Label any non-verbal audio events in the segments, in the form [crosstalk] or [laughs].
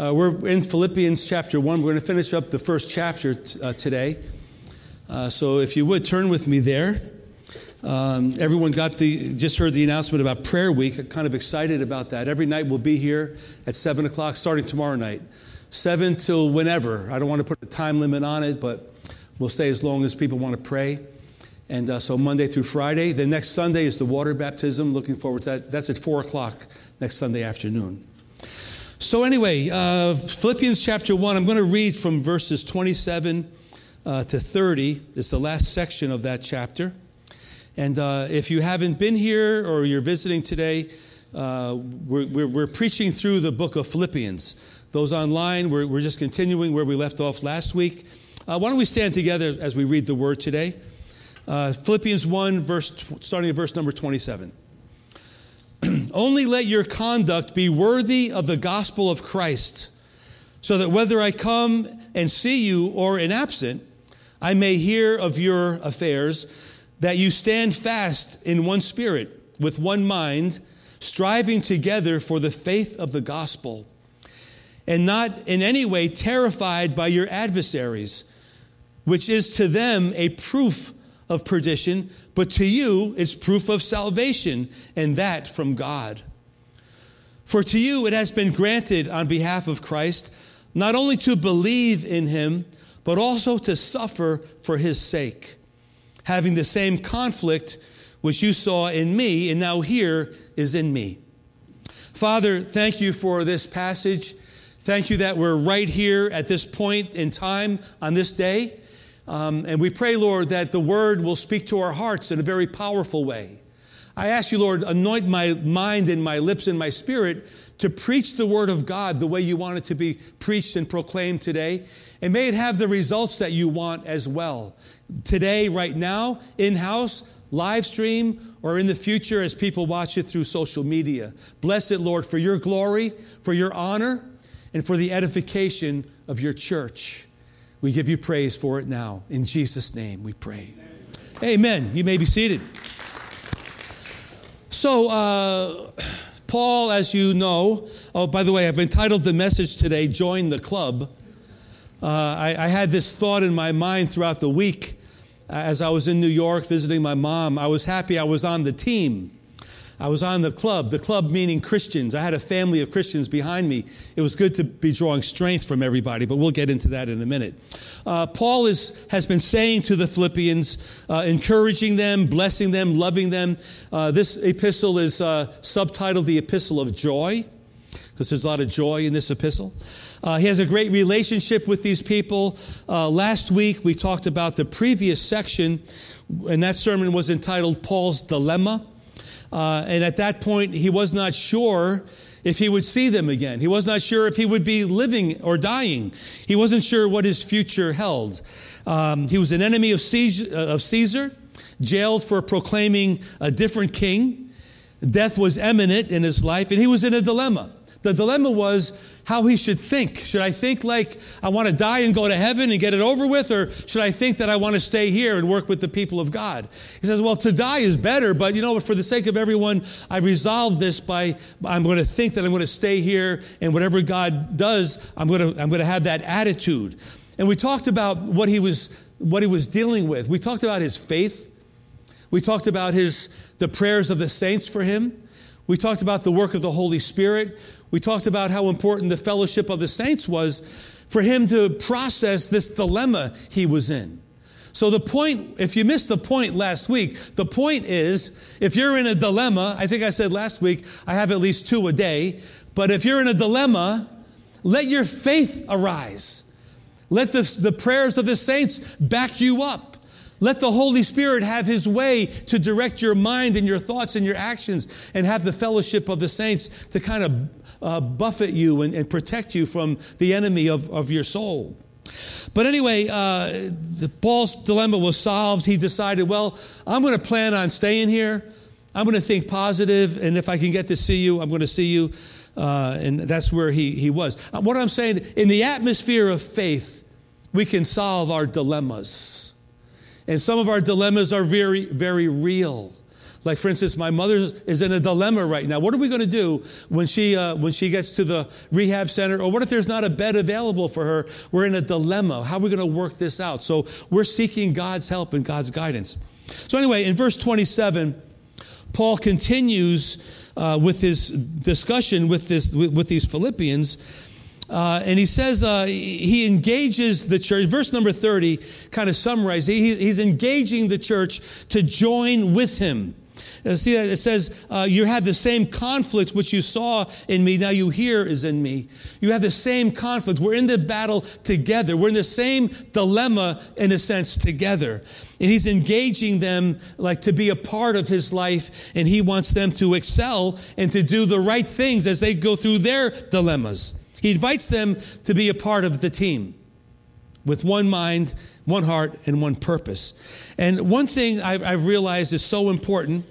Uh, we're in Philippians chapter 1. We're going to finish up the first chapter t- uh, today. Uh, so if you would turn with me there. Um, everyone got the just heard the announcement about prayer week. I'm kind of excited about that. Every night we'll be here at seven o'clock, starting tomorrow night, seven till whenever. I don't want to put a time limit on it, but we'll stay as long as people want to pray. And uh, so Monday through Friday. The next Sunday is the water baptism. Looking forward to that. That's at four o'clock next Sunday afternoon. So, anyway, uh, Philippians chapter 1, I'm going to read from verses 27 uh, to 30. It's the last section of that chapter. And uh, if you haven't been here or you're visiting today, uh, we're, we're, we're, preaching through the book of Philippians. Those online, we're, we're just continuing where we left off last week. Uh, why don't we stand together as we read the word today? Uh, Philippians 1, verse, starting at verse number 27. [clears throat] Only let your conduct be worthy of the gospel of Christ, so that whether I come and see you or in absent, I may hear of your affairs, that you stand fast in one spirit, with one mind, striving together for the faith of the gospel, and not in any way terrified by your adversaries, which is to them a proof of perdition, but to you it's proof of salvation, and that from God. For to you it has been granted on behalf of Christ not only to believe in him, but also to suffer for his sake, having the same conflict which you saw in me and now hear is in me. Father, thank you for this passage. Thank you that we're right here at this point in time on this day. Um, and we pray, Lord, that the word will speak to our hearts in a very powerful way. I ask you, Lord, anoint my mind and my lips and my spirit to preach the word of God the way you want it to be preached and proclaimed today. And may it have the results that you want as well. Today, right now, in house, live stream, or in the future as people watch it through social media. Bless it, Lord, for your glory, for your honor, and for the edification of your church. We give you praise for it now. In Jesus' name we pray. Amen. You may be seated. So, uh, Paul, as you know, oh, by the way, I've entitled the message today, Join the Club. Uh, I, I, had this thought in my mind throughout the week uh, as I was in New York visiting my mom. I was happy I was on the team. I was on the club, the club meaning Christians. I had a family of Christians behind me. It was good to be drawing strength from everybody, but we'll get into that in a minute. Uh, Paul is, has been saying to the Philippians, uh, encouraging them, blessing them, loving them. Uh, this epistle is uh, subtitled the Epistle of Joy, because there's a lot of joy in this epistle. Uh, he has a great relationship with these people. Uh, last week, we talked about the previous section, and that sermon was entitled Paul's Dilemma. Uh, and at that point, he was not sure if he would see them again. He was not sure if he would be living or dying. He wasn't sure what his future held. Um, he was an enemy of Caesar, uh, of Caesar, jailed for proclaiming a different king. Death was imminent in his life, and he was in a dilemma. The dilemma was how he should think. Should I think like I want to die and go to heaven and get it over with, or should I think that I want to stay here and work with the people of God? He says, Well, to die is better, but you know, for the sake of everyone, I resolved this by I'm going to think that I'm going to stay here, and whatever God does, I'm going to, I'm going to have that attitude. And we talked about what he was what he was dealing with. We talked about his faith. We talked about his the prayers of the saints for him. We talked about the work of the Holy Spirit. We talked about how important the fellowship of the saints was for him to process this dilemma he was in. So, the point, if you missed the point last week, the point is if you're in a dilemma, I think I said last week, I have at least two a day, but if you're in a dilemma, let your faith arise. Let the, the prayers of the saints back you up. Let the Holy Spirit have His way to direct your mind and your thoughts and your actions, and have the fellowship of the saints to kind of uh, buffet you and, and, protect you from the enemy of, of your soul. But anyway, uh, Paul's dilemma was solved. He decided, well, I'm going to plan on staying here. I'm going to think positive, and if I can get to see you, I'm going to see you. Uh, and that's where he, he was. Uh, what I'm saying, in the atmosphere of faith, we can solve our dilemmas. And some of our dilemmas are very, very real. Like, for instance, my mother is in a dilemma right now. What are we going to do when she, uh, when she gets to the rehab center? Or what if there's not a bed available for her? We're in a dilemma. How are we going to work this out? So we're seeking God's help and God's guidance. So, anyway, in verse 27, Paul continues uh, with his discussion with, this, with, with these Philippians. Uh, and he says uh, he engages the church. Verse number 30 kind of summarizes. He, he's engaging the church to join with him. Uh, see, it says, uh, You have the same conflict which you saw in me, now you hear is in me. You have the same conflict. We're in the battle together. We're in the same dilemma, in a sense, together. And he's engaging them like to be a part of his life, and he wants them to excel and to do the right things as they go through their dilemmas. He invites them to be a part of the team with one mind, one heart, and one purpose. And one thing I've, I've, realized is so important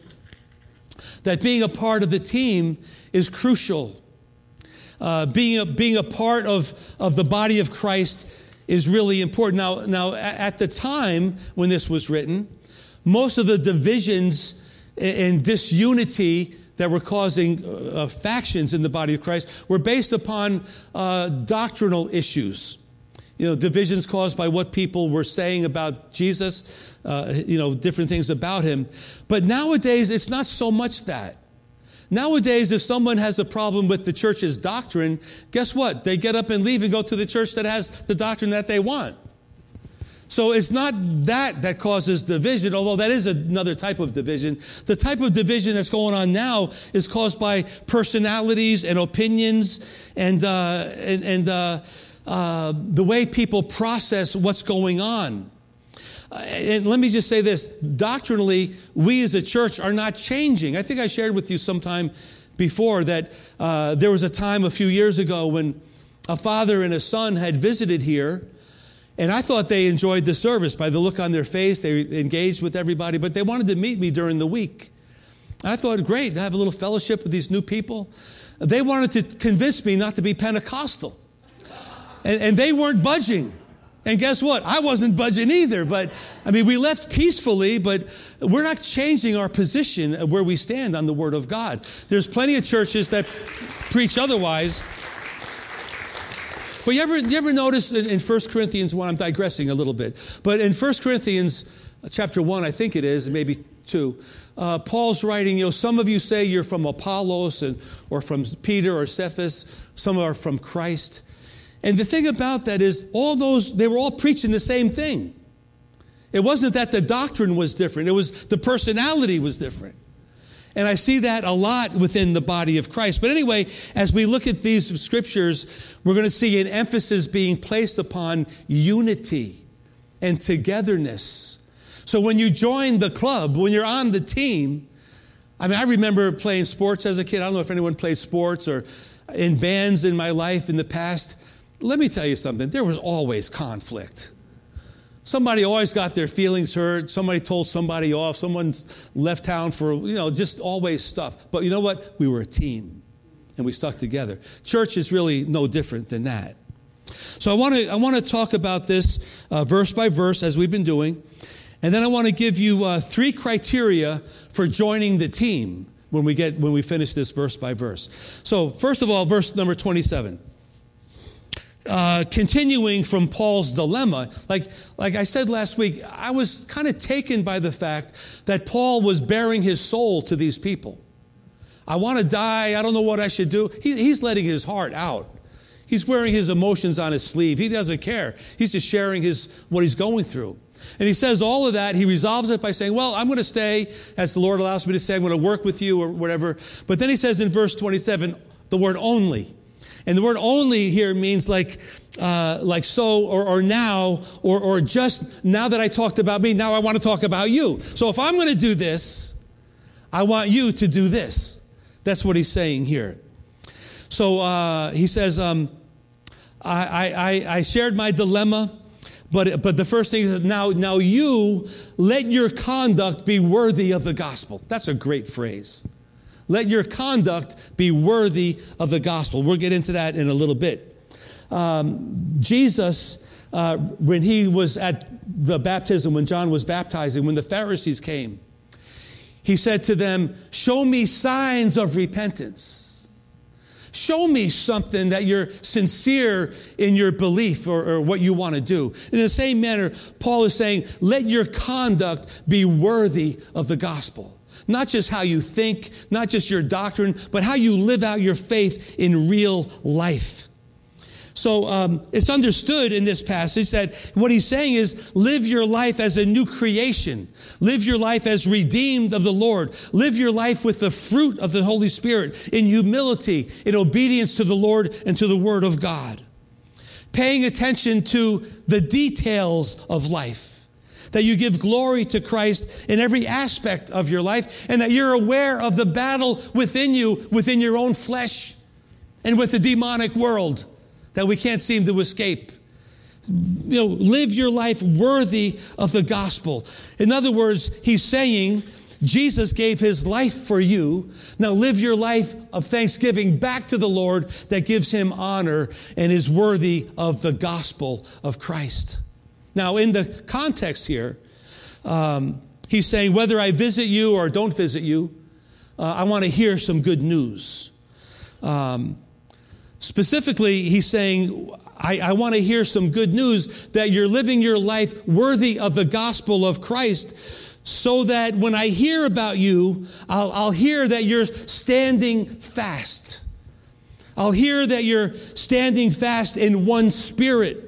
that being a part of the team is crucial. Uh, being, a, being a part of, of the body of Christ is really important. Now, now, at the time when this was written, most of the divisions and disunity that were causing uh, factions in the body of Christ were based upon uh, doctrinal issues. You know, divisions caused by what people were saying about Jesus, uh, you know, different things about him. But nowadays, it's not so much that. Nowadays, if someone has a problem with the church's doctrine, guess what? They get up and leave and go to the church that has the doctrine that they want. So it's not that that causes division, although that is another type of division. The type of division that's going on now is caused by personalities and opinions and, uh, and, and uh, uh, the way people process what's going on. Uh, and let me just say this doctrinally, we as a church are not changing. I think I shared with you sometime before that uh, there was a time a few years ago when a father and a son had visited here and I thought they enjoyed the service by the look on their face. They engaged with everybody, but they wanted to meet me during the week. And I thought, great, to have a little fellowship with these new people. They wanted to convince me not to be Pentecostal. And, and they weren't budging. And guess what? I wasn't budging either. But I mean, we left peacefully, but we're not changing our position where we stand on the Word of God. There's plenty of churches that preach otherwise. But you ever, you ever notice in, in 1 Corinthians 1, I'm digressing a little bit, but in 1 Corinthians chapter 1, I think it is, maybe 2, uh, Paul's writing, you know, some of you say you're from Apollos and, or from Peter or Cephas, some are from Christ. And the thing about that is, all those, they were all preaching the same thing. It wasn't that the doctrine was different, it was the personality was different. And I see that a lot within the body of Christ. But anyway, as we look at these scriptures, we're going to see an emphasis being placed upon unity and togetherness. So when you join the club, when you're on the team, I mean, I remember playing sports as a kid. I don't know if anyone played sports or in bands in my life in the past. Let me tell you something, there was always conflict. Somebody always got their feelings hurt. Somebody told somebody off. Someone left town for, you know, just always stuff. But you know what? We were a team and we stuck together. Church is really no different than that. So I want to I want to talk about this uh, verse by verse as we've been doing, and then I want to give you uh, three criteria for joining the team when we get when we finish this verse by verse. So first of all, verse number twenty seven. Uh, continuing from Paul's dilemma, like, like I said last week, I was kind of taken by the fact that Paul was baring his soul to these people. I want to die. I don't know what I should do. He, he's letting his heart out. He's wearing his emotions on his sleeve. He doesn't care. He's just sharing his, what he's going through. And he says all of that. He resolves it by saying, Well, I'm going to stay as the Lord allows me to stay. I'm going to work with you or whatever. But then he says in verse 27, the word only. And the word only here means like, uh, like so or, or now or, or just now that I talked about me, now I want to talk about you. So if I'm going to do this, I want you to do this. That's what he's saying here. So uh, he says, um, I, I, I shared my dilemma. But, but the first thing is now, now you let your conduct be worthy of the gospel. That's a great phrase. Let your conduct be worthy of the gospel. We'll get into that in a little bit. Um, Jesus, uh, when he was at the baptism, when John was baptizing, when the Pharisees came, he said to them, Show me signs of repentance. Show me something that you're sincere in your belief or, or, what you want to do. In the same manner, Paul is saying, Let your conduct be worthy of the gospel. Not just how you think, not just your doctrine, but how you live out your faith in real life. So um, it's understood in this passage that what he's saying is live your life as a new creation. Live your life as redeemed of the Lord. Live your life with the fruit of the Holy Spirit in humility, in obedience to the Lord and to the Word of God. Paying attention to the details of life. That you give glory to Christ in every aspect of your life, and that you're aware of the battle within you, within your own flesh, and with the demonic world that we can't seem to escape. You know, live your life worthy of the gospel. In other words, he's saying, Jesus gave his life for you. Now live your life of thanksgiving back to the Lord that gives him honor and is worthy of the gospel of Christ. Now, in the context here, um, he's saying, whether I visit you or don't visit you, uh, I want to hear some good news. Um, Specifically, he's saying, I, I want to hear some good news that you're living your life worthy of the gospel of Christ so that when I hear about you, I'll, I'll hear that you're standing fast. I'll hear that you're standing fast in one spirit,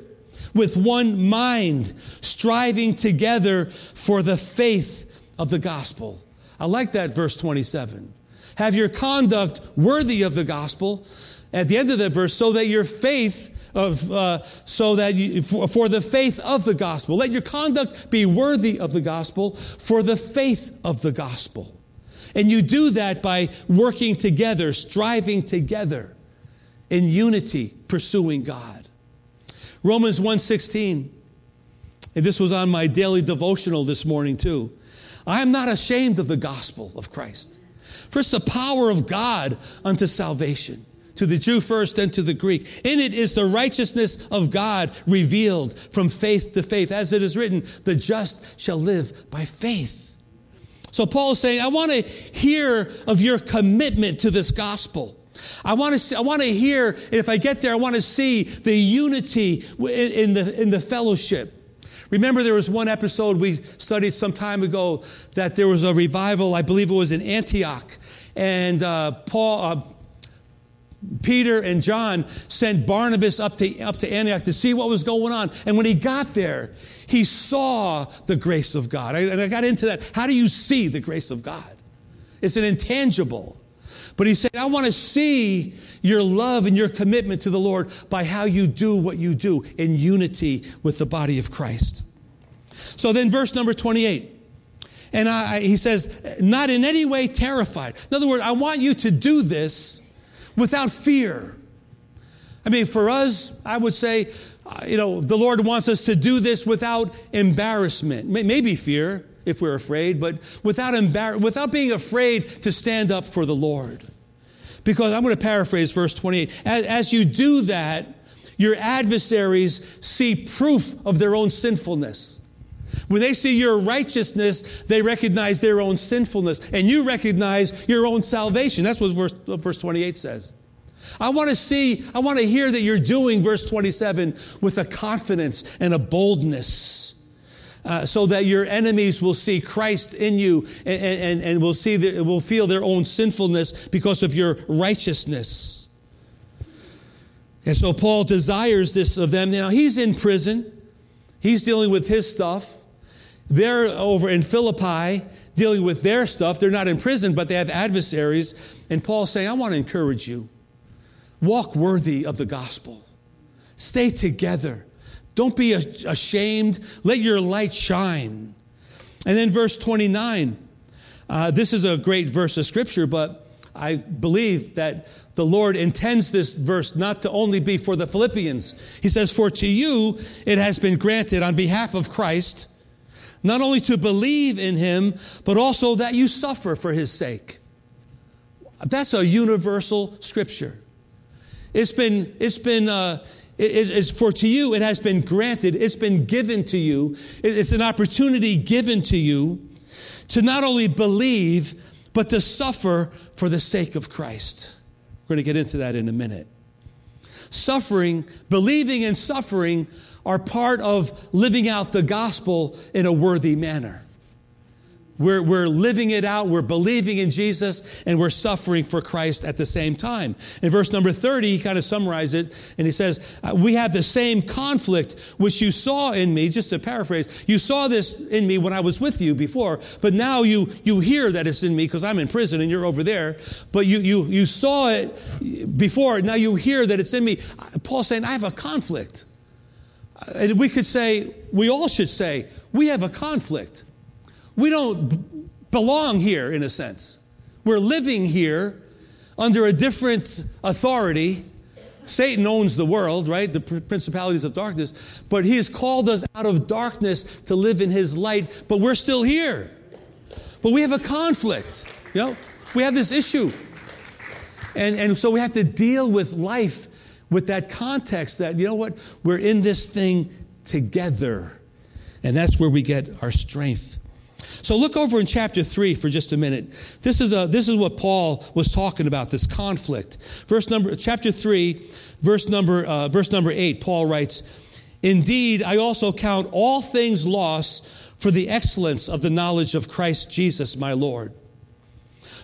with one mind, striving together for the faith of the gospel. I like that verse 27. Have your conduct worthy of the gospel at the end of that verse, so that your faith of, uh, so that you, for, for the faith of the gospel, let your conduct be worthy of the gospel for the faith of the gospel. And you do that by working together, striving together in unity, pursuing God. Romans 1:16. And this was on my daily devotional this morning too. I am not ashamed of the gospel of Christ. For it's the power of God unto salvation to the Jew first, and to the Greek. In it is the righteousness of God revealed from faith to faith. As it is written, the just shall live by faith. So Paul is saying, I want to hear of your commitment to this gospel. I want to, see, I want to hear, if I get there, I want to see the unity in the, in the fellowship. Remember, there was one episode we studied some time ago that there was a revival, I believe it was in Antioch. And uh, Paul, uh, Peter and John sent Barnabas up to, up to Antioch to see what was going on. And when he got there, he saw the grace of God. and I got into that. How do you see the grace of God? It's an intangible. But he said, I want to see your love and your commitment to the Lord by how you do what you do in unity with the body of Christ. So then, verse number 28. And I, he says, not in any way terrified. In other words, I want you to do this without fear. I mean, for us, I would say, uh, you know, the Lord wants us to do this without embarrassment. Maybe fear if we're afraid, but without, embar- without being afraid to stand up for the Lord. Because I'm going to paraphrase verse 28. As, as you do that, your adversaries see proof of their own sinfulness. When they see your righteousness, they recognize their own sinfulness, and you recognize your own salvation. That's what verse, what verse 28 says. I want to see, I want to hear that you're doing verse 27 with a confidence and a boldness. Uh, so that your enemies will see Christ in you and, and, and will see that, will feel their own sinfulness because of your righteousness. And so Paul desires this of them. Now he's in prison. He's dealing with his stuff. They're over in Philippi dealing with their stuff. They're not in prison, but they have adversaries. And Paul's saying, I want to encourage you. Walk worthy of the gospel. Stay together. Don't be ashamed. Let your light shine. And then verse 29. Uh, this is a great verse of scripture, but I believe that the Lord intends this verse not to only be for the Philippians. He says, For to you it has been granted on behalf of Christ not only to believe in him, but also that you suffer for his sake. That's a universal scripture. It's been, it's been, uh, it's for to you, it has been granted, it's been given to you, it's an opportunity given to you to not only believe, but to suffer for the sake of Christ. We're going to get into that in a minute. Suffering, believing and suffering are part of living out the gospel in a worthy manner. We're, we're living it out, we're believing in Jesus, and we're suffering for Christ at the same time. In verse number 30, he kind of summarizes it, and he says, uh, We have the same conflict which you saw in me, just to paraphrase, you saw this in me when I was with you before, but now you, you hear that it's in me because I'm in prison and you're over there, but you, you, you saw it before, now you hear that it's in me. Paul's saying, I have a conflict. And we could say, we all should say, we have a conflict. We don't belong here in a sense. We're living here under a different authority. Satan owns the world, right? The principalities of darkness. But he has called us out of darkness to live in his light, but we're still here. But we have a conflict, you know? We have this issue. And, and so we have to deal with life with that context that, you know what? We're in this thing together. And that's where we get our strength. So look over in chapter 3 for just a minute. This is, a, this is what Paul was talking about, this conflict. Verse number, chapter 3, verse number, uh, verse number 8, Paul writes, Indeed, I also count all things lost for the excellence of the knowledge of Christ Jesus my Lord,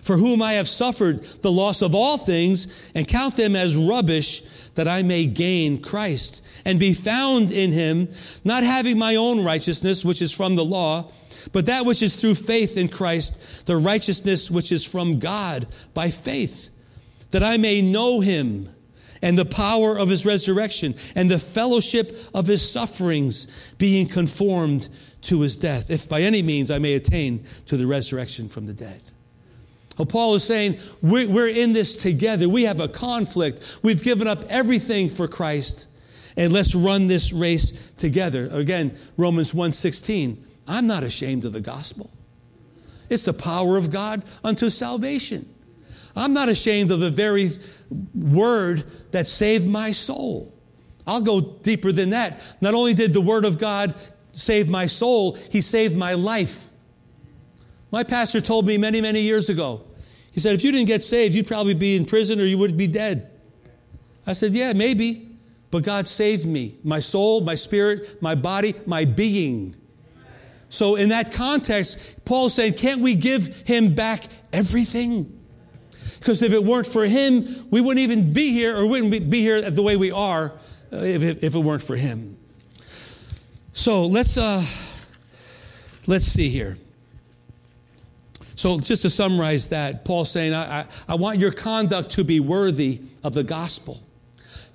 for whom I have suffered the loss of all things and count them as rubbish that I may gain Christ and be found in him, not having my own righteousness, which is from the law, but that which is through faith in Christ, the righteousness which is from God by faith, that I may know him and the power of his resurrection and the fellowship of his sufferings, being conformed to his death, if by any means I may attain to the resurrection from the dead. Well, Paul is saying we're in this together. We have a conflict. We've given up everything for Christ, and let's run this race together. Again, Romans 1:16. I'm not ashamed of the gospel. It's the power of God unto salvation. I'm not ashamed of the very word that saved my soul. I'll go deeper than that. Not only did the word of God save my soul, he saved my life. My pastor told me many, many years ago, he said, if you didn't get saved, you'd probably be in prison or you would be dead. I said, yeah, maybe. But God saved me, my soul, my spirit, my body, my being. So, in that context, Paul saying, can't we give him back everything? Because if it weren't for him, we wouldn't even be here or wouldn't be here the way we are uh, if, if it weren't for him. So let's uh, let's see here. So just to summarize that, Paul's saying, I, I, I want your conduct to be worthy of the gospel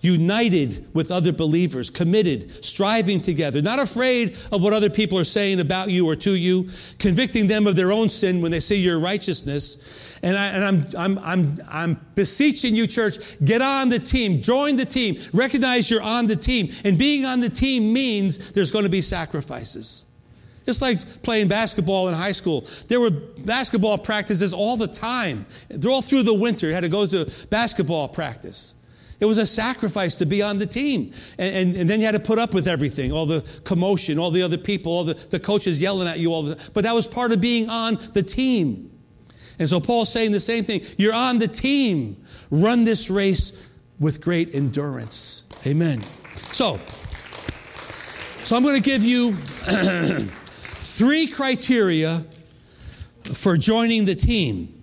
united with other believers, committed, striving together, not afraid of what other people are saying about you or to you, convicting them of their own sin when they see your righteousness. And, I, and I'm, I'm, I'm, I'm beseeching you, church, get on the team, join the team, recognize you're on the team. And being on the team means there's going to be sacrifices. It's like playing basketball in high school. There were basketball practices all the time. They're all through the winter, you had to go to basketball practice. It was a sacrifice to be on the team. And, and, and, then you had to put up with everything, all the commotion, all the other people, all the, the coaches yelling at you all the But that was part of being on the team. And so Paul's saying the same thing. You're on the team. Run this race with great endurance. Amen. So, so I'm going to give you [clears throat] three criteria for joining the team.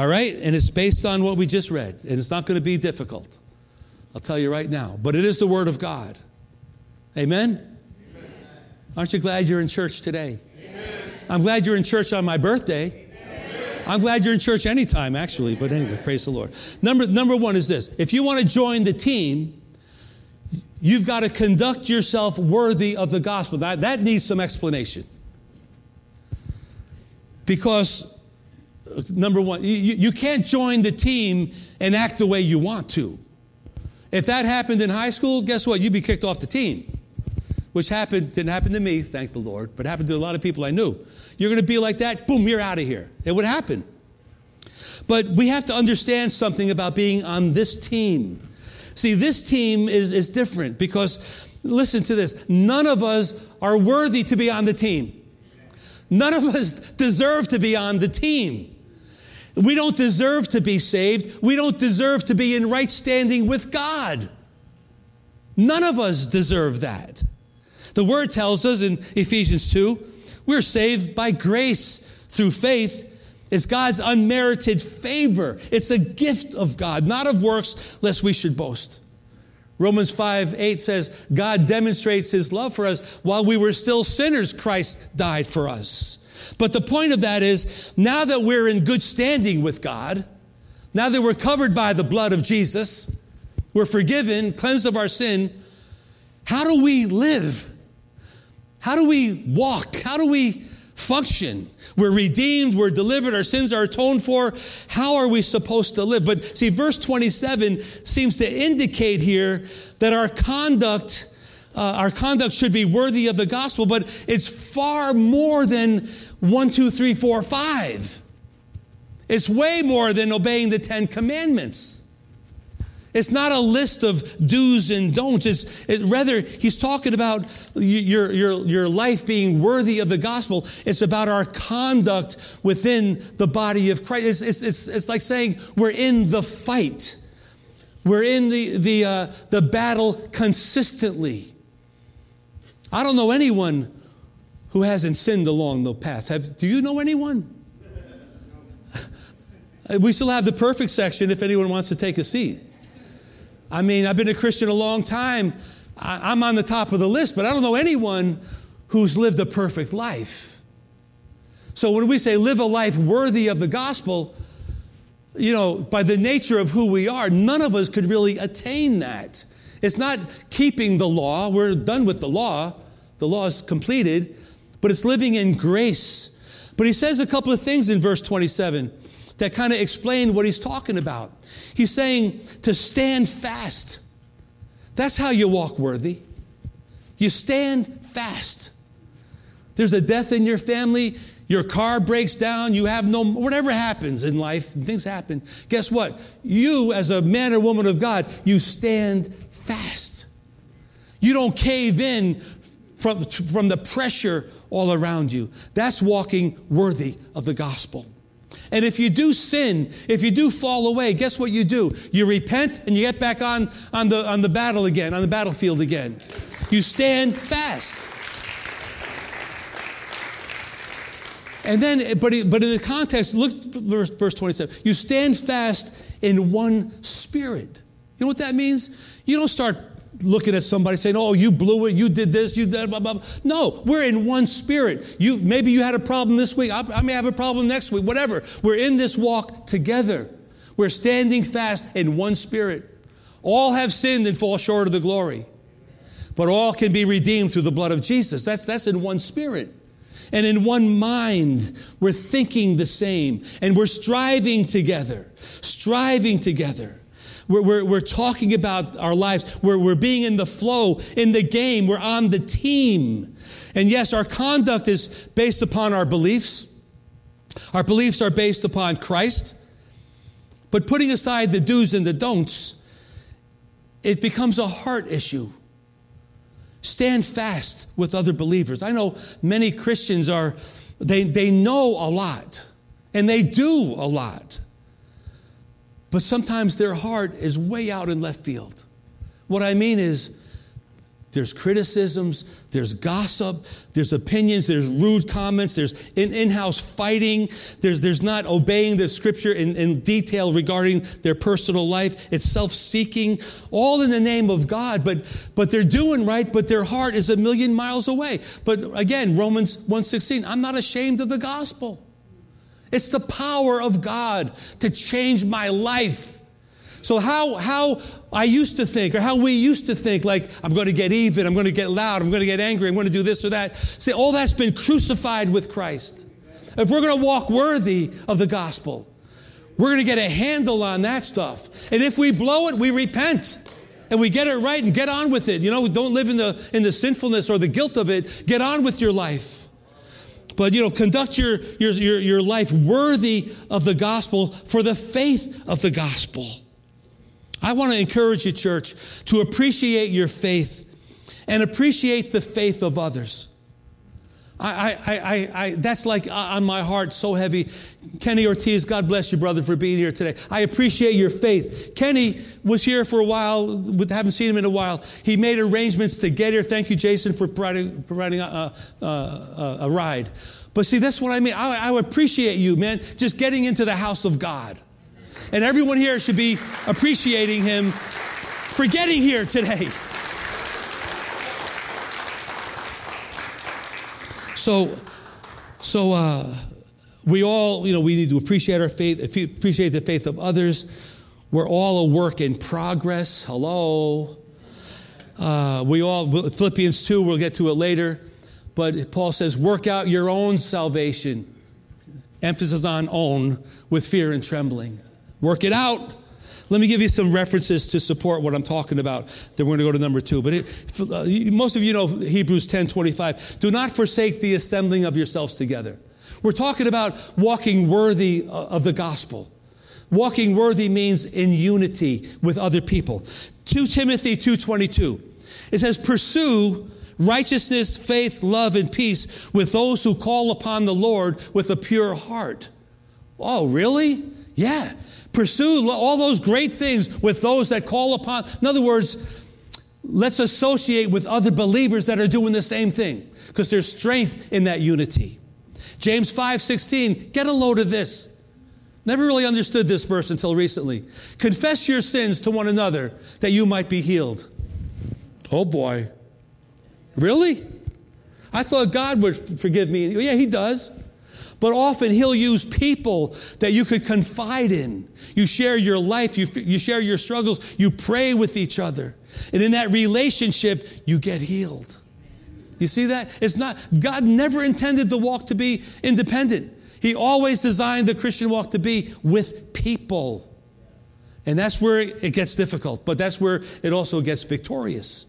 All right? And it's based on what we just read. And it's not going to be difficult. I'll tell you right now. But it is the Word of God. Amen? Amen. Aren't you glad you're in church today? Amen. I'm glad you're in church on my birthday. Amen. I'm glad you're in church anytime, actually. But anyway, praise the Lord. Number, number one is this if you want to join the team, you've got to conduct yourself worthy of the gospel. That, that needs some explanation. Because number one, you, you can't join the team and act the way you want to. If that happened in high school, guess what? You'd be kicked off the team. Which happened, didn't happen to me, thank the Lord, but happened to a lot of people I knew. You're going to be like that, boom, you're out of here. It would happen. But we have to understand something about being on this team. See, this team is, is different because, listen to this, none of us are worthy to be on the team. None of us deserve to be on the team. We don't deserve to be saved. We don't deserve to be in right standing with God. None of us deserve that. The word tells us in Ephesians 2 we're saved by grace through faith. It's God's unmerited favor. It's a gift of God, not of works, lest we should boast. Romans 5 8 says, God demonstrates his love for us while we were still sinners, Christ died for us. But the point of that is now that we're in good standing with God, now that we're covered by the blood of Jesus, we're forgiven, cleansed of our sin, how do we live? How do we walk? How do we function? We're redeemed, we're delivered, our sins are atoned for. How are we supposed to live? But see, verse 27 seems to indicate here that our conduct. Uh, our conduct should be worthy of the gospel, but it's far more than one, two, three, four, five. It's way more than obeying the Ten Commandments. It's not a list of do's and don'ts. It's it, rather, he's talking about your, your, your life being worthy of the gospel. It's about our conduct within the body of Christ. It's, it's, it's, it's like saying we're in the fight. We're in the, the, uh, the battle consistently. I don't know anyone who hasn't sinned along the path. Have, do you know anyone? [laughs] we still have the perfect section if anyone wants to take a seat. I mean, I've been a Christian a long time. I'm on the top of the list, but I don't know anyone who's lived a perfect life. So when we say live a life worthy of the gospel, you know, by the nature of who we are, none of us could really attain that. It's not keeping the law. We're done with the law. The law is completed, but it's living in grace. But he says a couple of things in verse 27 that kind of explain what he's talking about. He's saying to stand fast. That's how you walk worthy. You stand fast. There's a death in your family, your car breaks down, you have no, whatever happens in life, things happen. Guess what? You, as a man or woman of God, you stand fast. You don't cave in from, from the pressure all around you. That's walking worthy of the gospel. And if you do sin, if you do fall away, guess what you do? You repent and you get back on, on, the, on the battle again, on the battlefield again. You stand fast. And then, but, but in the context, look verse, verse 27. You stand fast in one spirit. You know what that means? You don't start looking at somebody saying, "Oh, you blew it, you did this, you did blah blah." No, we're in one spirit. You maybe you had a problem this week. I, I may have a problem next week. Whatever. We're in this walk together. We're standing fast in one spirit. All have sinned and fall short of the glory, but all can be redeemed through the blood of Jesus. That's that's in one spirit. And in one mind, we're thinking the same and we're striving together, striving together. We're, we're, we're talking about our lives. We're, we're being in the flow, in the game. We're on the team. And yes, our conduct is based upon our beliefs. Our beliefs are based upon Christ. But putting aside the do's and the don'ts, it becomes a heart issue. Stand fast with other believers. I know many Christians are, they, they know a lot and they do a lot. But sometimes their heart is way out in left field. What I mean is, there's criticisms, there's gossip, there's opinions, there's rude comments, there's in house fighting, there's, there's not obeying the scripture in, in detail regarding their personal life. It's self seeking, all in the name of God, but, but they're doing right, but their heart is a million miles away. But again, Romans 1.16, I'm not ashamed of the gospel. It's the power of God to change my life. So how how I used to think, or how we used to think, like I'm going to get even, I'm going to get loud, I'm going to get angry, I'm going to do this or that. See, all that's been crucified with Christ. If we're going to walk worthy of the gospel, we're going to get a handle on that stuff. And if we blow it, we repent and we get it right and get on with it. You know, don't live in the in the sinfulness or the guilt of it. Get on with your life. But, you know, conduct your, your, your, your life worthy of the gospel for the faith of the gospel. I want to encourage you, church, to appreciate your faith and appreciate the faith of others. I, I, I, I, that's like uh, on my heart so heavy. Kenny Ortiz, God bless you, brother, for being here today. I appreciate your faith. Kenny was here for a while, but haven't seen him in a while. He made arrangements to get here. Thank you, Jason, for providing, providing a, a, a, a ride. But see, that's what I mean. I, I appreciate you, man, just getting into the house of God. And everyone here should be appreciating him for getting here today. So, so uh, we all, you know, we need to appreciate our faith, appreciate the faith of others. We're all a work in progress. Hello. Uh, we all, Philippians 2, we'll get to it later. But Paul says, work out your own salvation. Emphasis on own with fear and trembling. Work it out. Let me give you some references to support what I'm talking about. Then we're going to go to number two. But it, uh, most of you know Hebrews 10 25. Do not forsake the assembling of yourselves together. We're talking about walking worthy uh, of the gospel. Walking worthy means in unity with other people. 2 Timothy 2:22. It says pursue righteousness, faith, love and peace with those who call upon the Lord with a pure heart. Oh, really? Yeah. Pursue all those great things with those that call upon. In other words, let's associate with other believers that are doing the same thing because there's strength in that unity. James 5 16, get a load of this. Never really understood this verse until recently. Confess your sins to one another that you might be healed. Oh boy. Really? I thought God would forgive me. Yeah, He does. But often he'll use people that you could confide in. You share your life, you, you share your struggles, you pray with each other. And in that relationship, you get healed. You see that? It's not, God never intended the walk to be independent. He always designed the Christian walk to be with people. And that's where it gets difficult, but that's where it also gets victorious.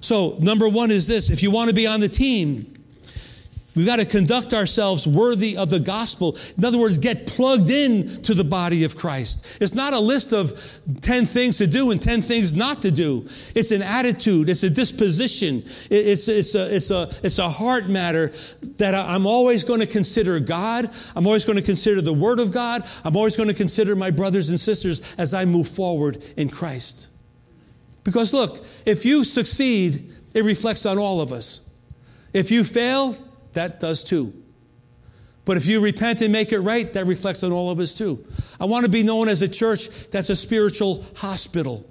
So, number one is this if you want to be on the team, We've got to conduct ourselves worthy of the gospel. In other words, get plugged in to the body of Christ. It's not a list of 10 things to do and 10 things not to do. It's an attitude. It's a disposition. It's, it's, a, it's, a, it's a heart matter that I'm always going to consider God. I'm always going to consider the Word of God. I'm always going to consider my brothers and sisters as I move forward in Christ. Because look, if you succeed, it reflects on all of us. If you fail, that does too. But if you repent and make it right, that reflects on all of us too. I want to be known as a church that's a spiritual hospital.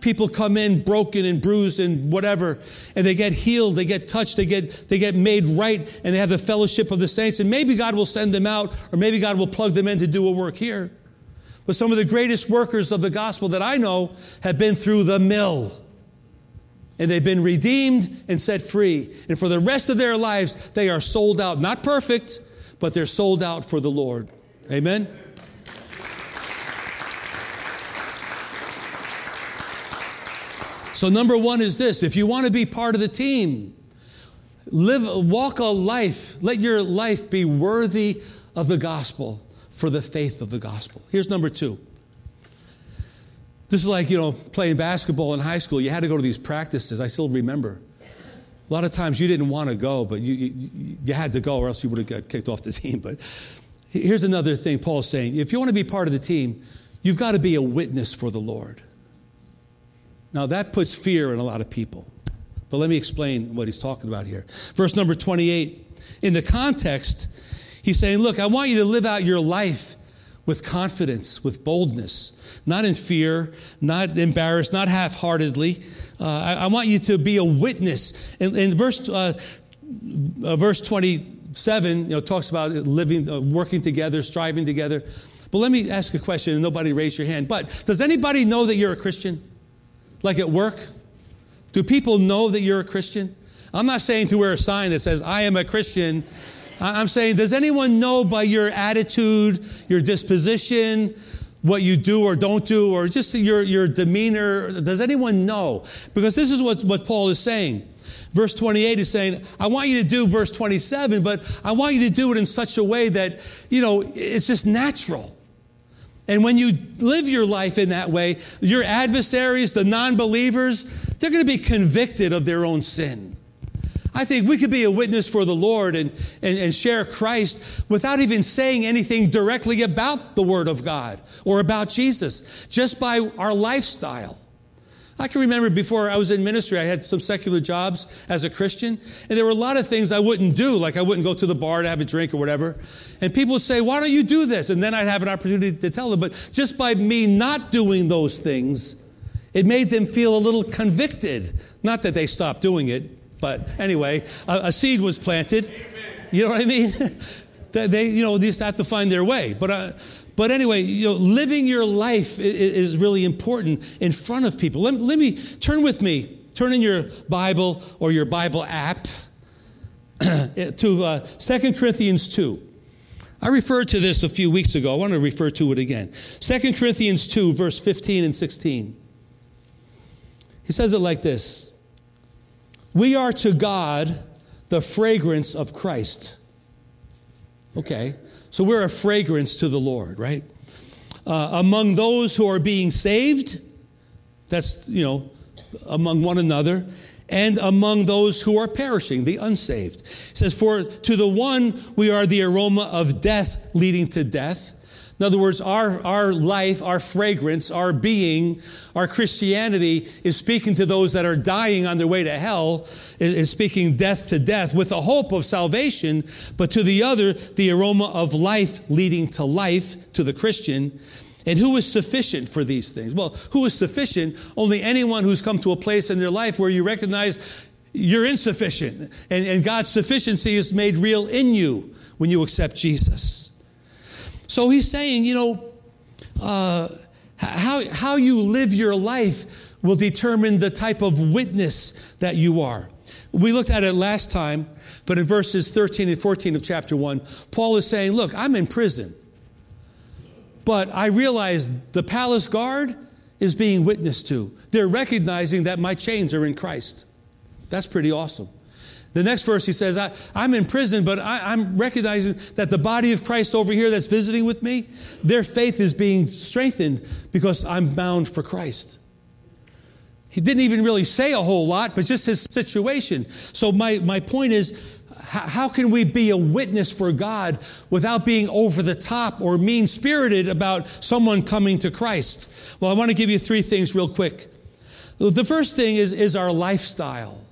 People come in broken and bruised and whatever, and they get healed, they get touched, they get, they get made right, and they have the fellowship of the saints. And maybe God will send them out, or maybe God will plug them in to do a work here. But some of the greatest workers of the gospel that I know have been through the mill and they've been redeemed and set free. And for the rest of their lives, they are sold out. Not perfect, but they're sold out for the Lord. Amen? So, number one is this if you want to be part of the team, live, walk a life, let your life be worthy of the gospel for the faith of the gospel. Here's number two this is like, you know, playing basketball in high school. You had to go to these practices. I still remember. A lot of times you didn't want to go, but you, you, you had to go or else you would have got kicked off the [laughs] team. But here's another thing Paul's saying. If you want to be part of the team, you've got to be a witness for the Lord. Now, that puts fear in a lot of people. But let me explain what he's talking about here. Verse number 28. In the context, he's saying, Look, I want you to live out your life with confidence, with boldness, not in fear, not embarrassed, not half heartedly. Uh, I, I, want you to be a witness. In, in verse, uh, uh, verse 27, you know, talks about living, uh, working together, striving together. But let me ask a question, and nobody raise your hand. But does anybody know that you're a Christian? Like at work? Do people know that you're a Christian? I'm not saying to wear a sign that says, I am a Christian I'm saying, does anyone know by your attitude, your disposition, what you do or don't do, or just your, your demeanor? Does anyone know? Because this is what, what Paul is saying. Verse 28 is saying, I want you to do verse 27, but I want you to do it in such a way that, you know, it's just natural. And when you live your life in that way, your adversaries, the non believers, they're going to be convicted of their own sin. I think we could be a witness for the Lord and, and, and, share Christ without even saying anything directly about the Word of God or about Jesus, just by our lifestyle. I can remember before I was in ministry, I had some secular jobs as a Christian, and there were a lot of things I wouldn't do, like I wouldn't go to the bar to have a drink or whatever. And people would say, Why don't you do this? And then I'd have an opportunity to tell them. But just by me not doing those things, it made them feel a little convicted. Not that they stopped doing it, but anyway, a, a seed was planted. You know what I mean? [laughs] they, you know, they just have to find their way. But, uh, but anyway, you know, living your life is really important in front of people. Let, let me turn with me, turn in your Bible or your Bible app [clears throat] to uh, 2 Corinthians 2. I referred to this a few weeks ago. I want to refer to it again. 2 Corinthians 2, verse 15 and 16. He says it like this We are to God the fragrance of Christ. Okay. So we're a fragrance to the Lord, right? Uh, among those who are being saved, that's, you know, among one another, and among those who are perishing, the unsaved. It says, For to the one we are the aroma of death leading to death in other words, our, our life, our fragrance, our being, our Christianity is speaking to those that are dying on their way to hell, is speaking death to death with the hope of salvation, but to the other, the aroma of life leading to life to the Christian. And who is sufficient for these things? Well, who is sufficient? Only anyone who's come to a place in their life where you recognize you're insufficient. And, and God's sufficiency is made real in you when you accept Jesus. So he's saying, you know, uh, how, how you live your life will determine the type of witness that you are. We looked at it last time, but in verses 13 and 14 of chapter 1, Paul is saying, Look, I'm in prison, but I realize the palace guard is being witnessed to. They're recognizing that my chains are in Christ. That's pretty awesome. The next verse he says, I, am in prison, but I, I'm recognizing that the body of Christ over here that's visiting with me, their faith is being strengthened because I'm bound for Christ. He didn't even really say a whole lot, but just his situation. So, my, my point is, how can we be a witness for God without being over the top or mean spirited about someone coming to Christ? Well, I want to give you three things real quick. The first thing is, is our lifestyle.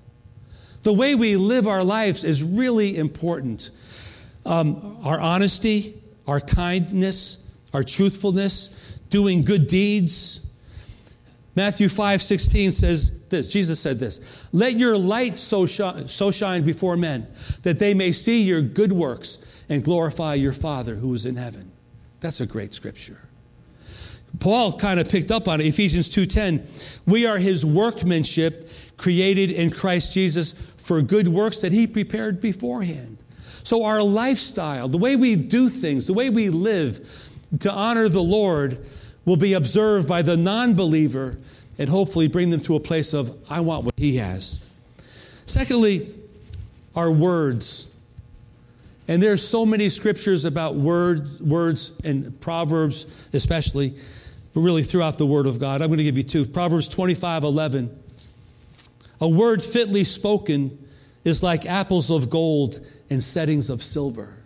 The way we live our lives is really important. Um, our honesty, our kindness, our truthfulness, doing good deeds. Matthew 5 16 says this Jesus said this Let your light so, sh- so shine before men that they may see your good works and glorify your Father who is in heaven. That's a great scripture. Paul kind of picked up on it. Ephesians 2:10. We are his workmanship created in Christ Jesus for good works that He prepared beforehand. So, our lifestyle, the way we do things, the way we live to honor the Lord, will be observed by the non believer and hopefully bring them to a place of, I want what He has. Secondly, our words. And there's so many scriptures about word, words and Proverbs, especially, but really throughout the Word of God. I'm going to give you two. Proverbs 25 11. A word fitly spoken is like apples of gold and settings of silver.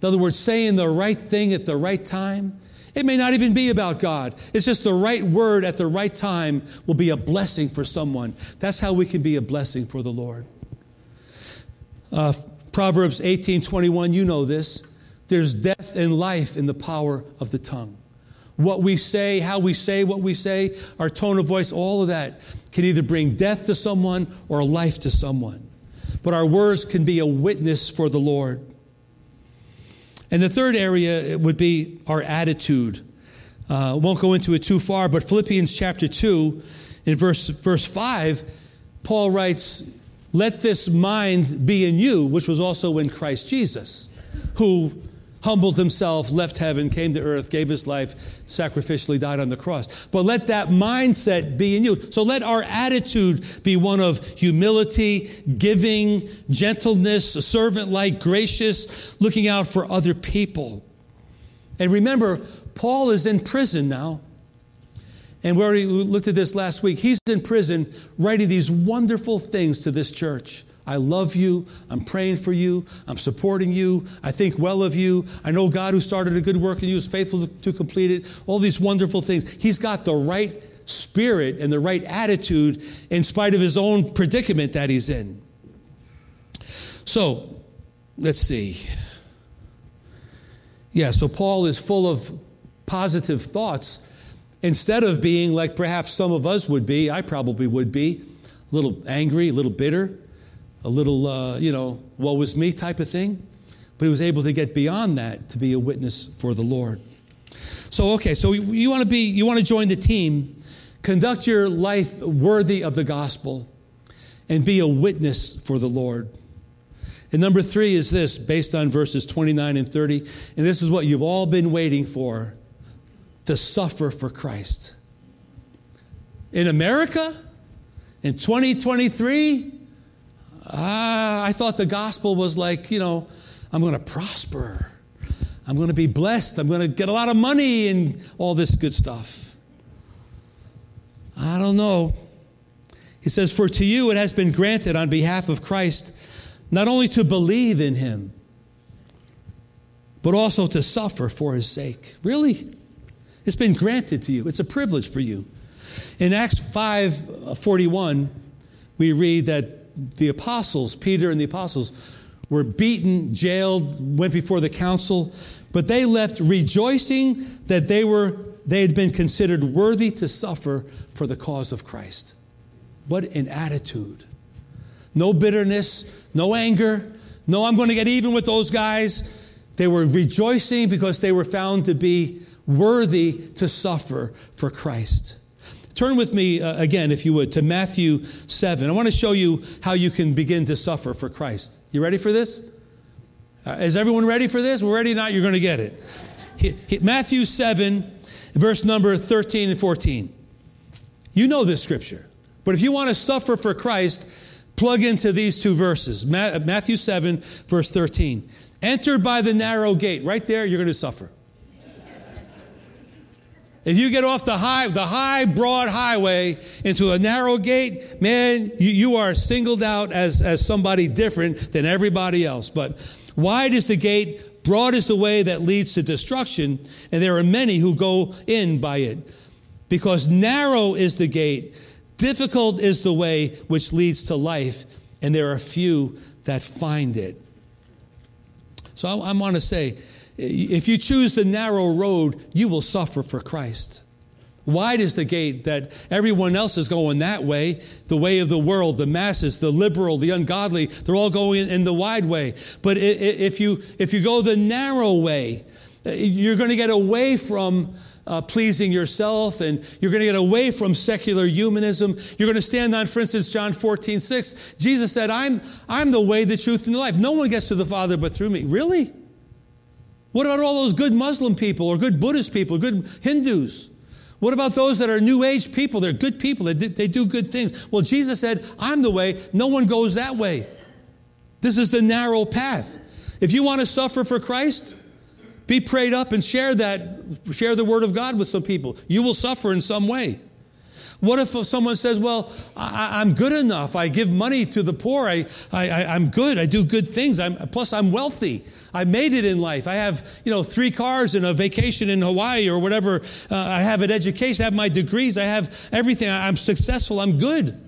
In other words, saying the right thing at the right time. It may not even be about God. It's just the right word at the right time will be a blessing for someone. That's how we can be a blessing for the Lord. Uh, Proverbs 18 21, you know this. There's death and life in the power of the tongue. What we say, how we say what we say, our tone of voice, all of that can either bring death to someone or life to someone. But our words can be a witness for the Lord. And the third area would be our attitude. Uh, won't go into it too far, but Philippians chapter 2, in verse, verse 5, Paul writes, Let this mind be in you, which was also in Christ Jesus, who humbled himself, left heaven, came to earth, gave his life, sacrificially died on the cross. But let that mindset be in you. So let our attitude be one of humility, giving, gentleness, servant like, gracious, looking out for other people. And remember, Paul is in prison now. And we already looked at this last week. He's in prison writing these wonderful things to this church I love you. I'm praying for you. I'm supporting you. I think well of you. I know God who started a good work in you is faithful to, to complete it. All these wonderful things. He's got the right spirit and the right attitude in spite of his own predicament that he's in. So, let's see. Yeah, so Paul is full of positive thoughts instead of being like perhaps some of us would be. I probably would be a little angry, a little bitter a little, uh, you know, woe was me type of thing. But he was able to get beyond that to be a witness for the Lord. So, okay, so you want to be, you want to join the team, conduct your life worthy of the gospel, and be a witness for the Lord. And number three is this, based on verses 29 and 30, and this is what you've all been waiting for to suffer for Christ. In America, in 2023, Ah, I thought the gospel was like, you know, I'm going to prosper. I'm going to be blessed. I'm going to get a lot of money and all this good stuff. I don't know. He says, For to you it has been granted on behalf of Christ not only to believe in him, but also to suffer for his sake. Really? It's been granted to you. It's a privilege for you. In Acts 5 41, we read that the apostles, Peter and the apostles, were beaten, jailed, went before the council, but they left rejoicing that they were they had been considered worthy to suffer for the cause of Christ. What an attitude. No bitterness, no anger, no I'm going to get even with those guys. They were rejoicing because they were found to be worthy to suffer for Christ. Turn with me uh, again, if you would, to Matthew 7. I want to show you how you can begin to suffer for Christ. You ready for this? Uh, is everyone ready for this? We're ready not, you're going to get it. He, he, Matthew 7, verse number 13 and 14. You know this scripture. But if you want to suffer for Christ, plug into these two verses Matthew 7, verse 13. Enter by the narrow gate. Right there, you're going to suffer. If you get off the high, the high, broad highway into a narrow gate, man, you, you are singled out as, as somebody different than everybody else. But wide is the gate, broad is the way that leads to destruction, and there are many who go in by it. Because narrow is the gate, difficult is the way which leads to life, and there are few that find it. So I, I want to say, if you choose the narrow road, you will suffer for Christ. Wide is the gate that everyone else is going that way, the way of the world, the masses, the liberal, the ungodly, they're all going in the wide way. But if you, if you go the narrow way, you're going to get away from uh, pleasing yourself and you're going to get away from secular humanism. You're going to stand on, for instance, John 14, 6. Jesus said, I'm, I'm the way, the truth, and the life. No one gets to the Father but through me. Really? What about all those good Muslim people or good Buddhist people, good Hindus? What about those that are New Age people? They're good people, they do, they do good things. Well, Jesus said, I'm the way, no one goes that way. This is the narrow path. If you want to suffer for Christ, be prayed up and share that, share the word of God with some people. You will suffer in some way. What if someone says, Well, I, am good enough. I give money to the poor. I, I, I'm good. I do good things. I'm, plus, I'm wealthy. I made it in life. I have, you know, three cars and a vacation in Hawaii or whatever. Uh, I have an education. I have my degrees. I have everything. I'm successful. I'm good.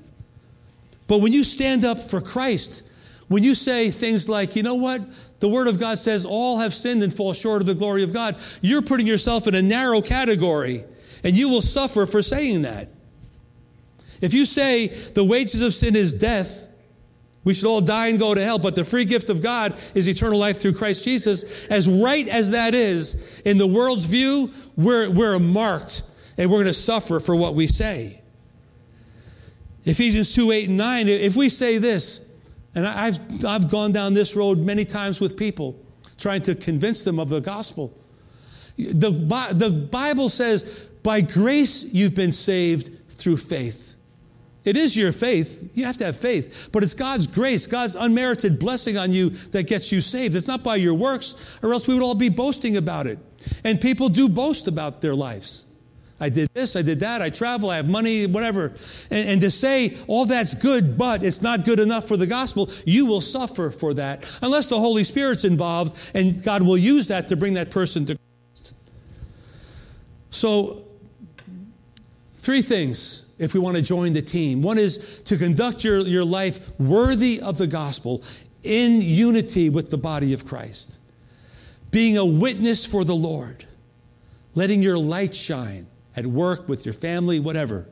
But when you stand up for Christ, when you say things like, you know what? The Word of God says all have sinned and fall short of the glory of God, you're putting yourself in a narrow category, and you will suffer for saying that. If you say the wages of sin is death, we should all die and go to hell, but the free gift of God is eternal life through Christ Jesus. As right as that is, in the world's view, we're, we're marked and we're going to suffer for what we say. Ephesians 2 8 and 9, if we say this, and I've, I've gone down this road many times with people trying to convince them of the gospel. The, the Bible says, by grace you've been saved through faith. It is your faith. You have to have faith. But it's God's grace, God's unmerited blessing on you that gets you saved. It's not by your works, or else we would all be boasting about it. And people do boast about their lives. I did this, I did that, I travel, I have money, whatever. And, and to say all that's good, but it's not good enough for the gospel, you will suffer for that unless the Holy Spirit's involved and God will use that to bring that person to Christ. So, three things if we want to join the team. One is to conduct your, your life worthy of the gospel in unity with the body of Christ being a witness for the Lord, letting your light shine at work, with your family, whatever,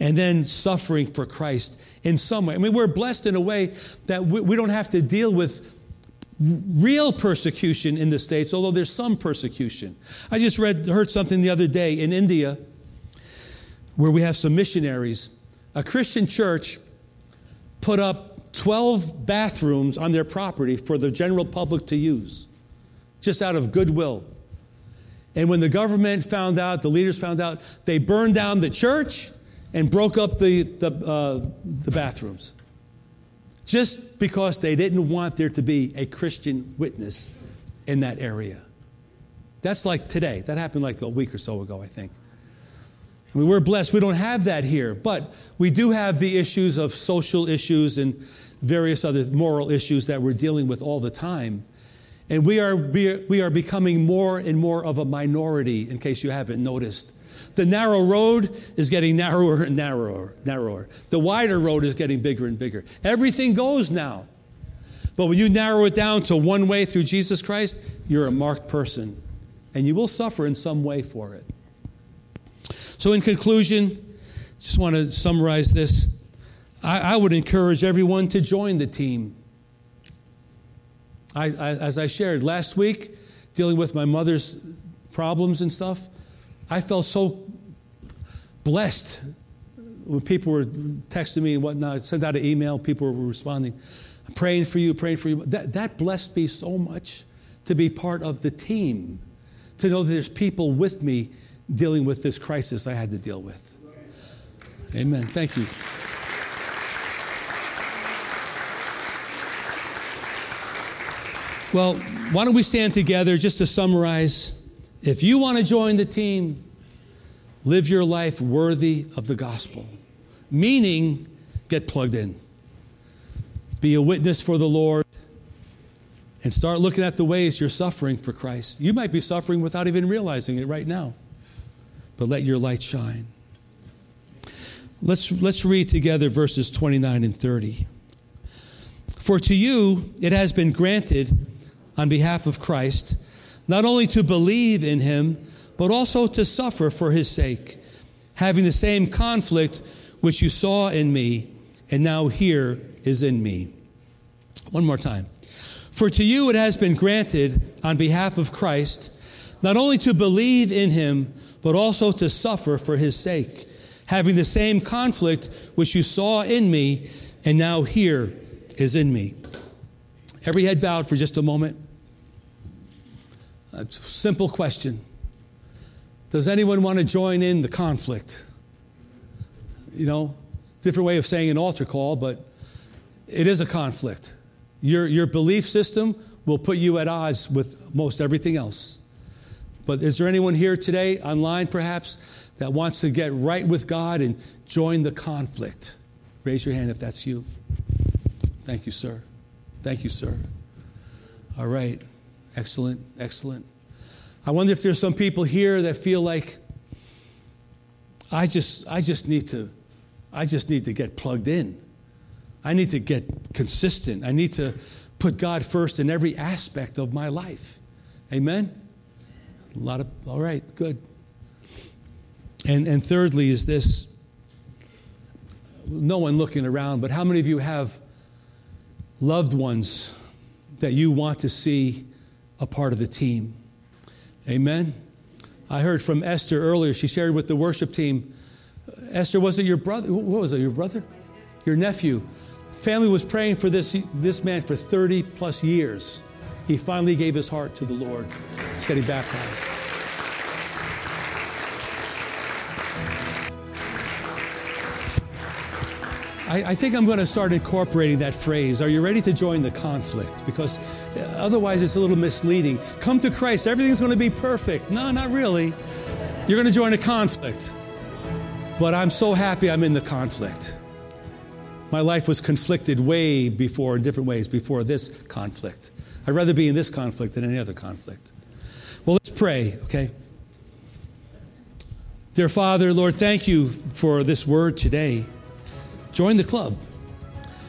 and then suffering for Christ in some way. I mean, we're blessed in a way that we, we don't have to deal with real persecution in the States, although there's some persecution. I just read, heard something the other day in India where we have some missionaries. A Christian church put up 12 bathrooms on their property for the general public to use just out of goodwill. And when the government found out, the leaders found out, they burned down the church and broke up the, the, uh, the bathrooms. Just because they didn't want there to be a Christian witness in that area. That's like today. That happened like a week or so ago, I think. Mean, we're blessed. We don't have that here, but we do have the issues of social issues and various other moral issues that we're dealing with all the time. And we are, we are becoming more and more of a minority, in case you haven't noticed. The narrow road is getting [laughs] narrower and narrower, narrower. The wider road is getting bigger and bigger. Everything goes now. But when you narrow it down to one way through Jesus Christ, you're a marked person. And you will suffer in some way for it. So, in conclusion, just want to summarize this. I, I would encourage everyone to join the team. I, I, as I shared last week, dealing with my mother's problems and stuff, I felt so blessed when people were texting me and whatnot. I sent out an email, people were responding, praying for you, praying for you. That, that blessed me so much to be part of the team, to know that there's people with me dealing with this crisis I had to deal with. Amen. Thank you. Well, why don't we stand together just to summarize? If you want to join the team, live your life worthy of the gospel, meaning get plugged in. Be a witness for the Lord and start looking at the ways you're suffering for Christ. You might be suffering without even realizing it right now, but let your light shine. Let's, let's read together verses 29 and 30. For to you it has been granted on behalf of Christ, not only to believe in him, but also to suffer for his sake, having the same conflict which you saw in me and now hear is in me. One more time. For to you it has been granted on behalf of Christ, not only to believe in him, but also to suffer for his sake, having the same conflict which you saw in me and now hear is in me. Every head bowed for just a moment. A simple question Does anyone want to join in the conflict? You know, different way of saying an altar call, but it is a conflict. Your, your belief system will put you at odds with most everything else. But is there anyone here today, online perhaps, that wants to get right with God and join the conflict? Raise your hand if that's you. Thank you, sir. Thank you, sir. All right. Excellent, excellent. I wonder if there's some people here that feel like I just I just need to I just need to get plugged in. I need to get consistent. I need to put God first in every aspect of my life. Amen. A lot of all right, good. And and thirdly is this no one looking around, but how many of you have loved ones that you want to see a part of the team. Amen. I heard from Esther earlier. She shared with the worship team. Esther, was it your brother? What was it, your brother? Your nephew. Family was praying for this, this man for 30 plus years. He finally gave his heart to the Lord. He's getting baptized. I, think I'm going to start incorporating that phrase. Are you ready to join the conflict? Because uh, otherwise, it's a little misleading. Come to Christ, everything's going to be perfect. No, not really. You're going to join a conflict. But I'm so happy I'm in the conflict. My life was conflicted way before, in different ways, before this conflict. I'd rather be in this conflict than any other conflict. Pray, okay? Dear Father, Lord, thank you for this word today. Join the club.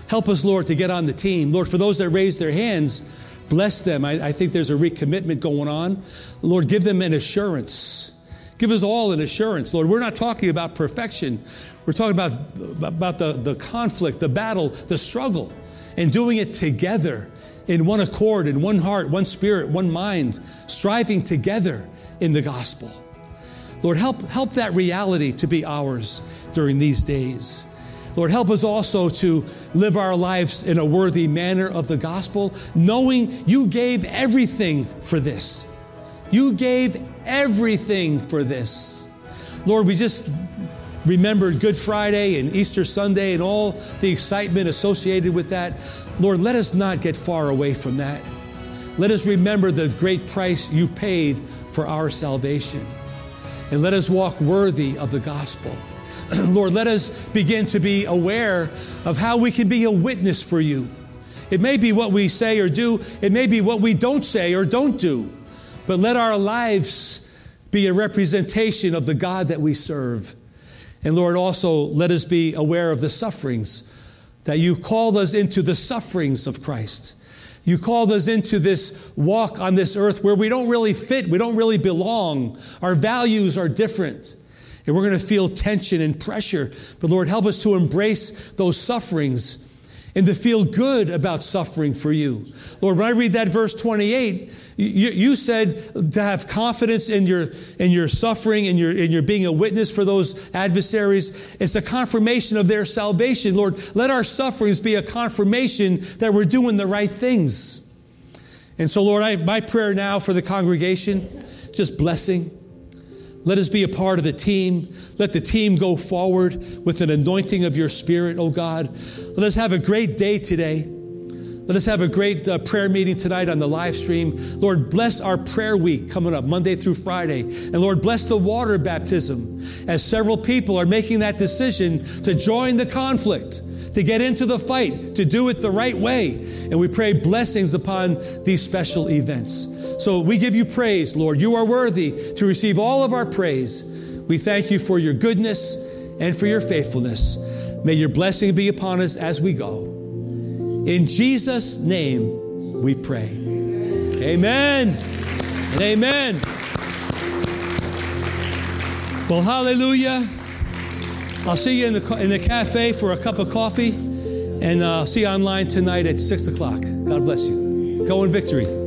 Help us, Lord, to get on the team. Lord, for those that raise their hands, bless them. I, I think there's a recommitment going on. Lord, give them an assurance. Give us all an assurance, Lord. We're not talking about perfection. We're talking about, about the, the conflict, the battle, the struggle, and doing it together in one accord, in one heart, one spirit, one mind, striving together in the gospel. Lord, help, help that reality to be ours during these days. Lord, help us also to live our lives in a worthy manner of the gospel, knowing you gave everything for this. You gave everything for this. Lord, we just remembered Good Friday and Easter Sunday and all the excitement associated with that. Lord, let us not get far away from that. Let us remember the great price you paid for our salvation. And let us walk worthy of the gospel. [clears throat] Lord, let us begin to be aware of how we can be a witness for you. It may be what we say or do, it may be what we don't say or don't do, but let our lives be a representation of the God that we serve. And Lord, also let us be aware of the sufferings that you called us into the sufferings of Christ. You called us into this walk on this earth where we don't really fit, we don't really belong. Our values are different. And we're going to feel tension and pressure. But Lord, help us to embrace those sufferings and to feel good about suffering for you. Lord, when I read that verse 28, you, you, said to have confidence in your, in your suffering and your, in your being a witness for those adversaries. It's a confirmation of their salvation. Lord, let our sufferings be a confirmation that we're doing the right things. And so, Lord, I, my prayer now for the congregation, just blessing. Let us be a part of the team. Let the team go forward with an anointing of your spirit, oh God. Let us have a great day today. Let us have a great uh, prayer meeting tonight on the live stream. Lord, bless our prayer week coming up Monday through Friday. And Lord, bless the water baptism as several people are making that decision to join the conflict, to get into the fight, to do it the right way. And we pray blessings upon these special events. So we give you praise, Lord. You are worthy to receive all of our praise. We thank you for your goodness and for your faithfulness. May your blessing be upon us as we go. In Jesus' name we pray. Amen and amen. Well, hallelujah. I'll see you in the, in the cafe for a cup of coffee, and uh, I'll see you online tonight at 6 o'clock. God bless you. Go in victory.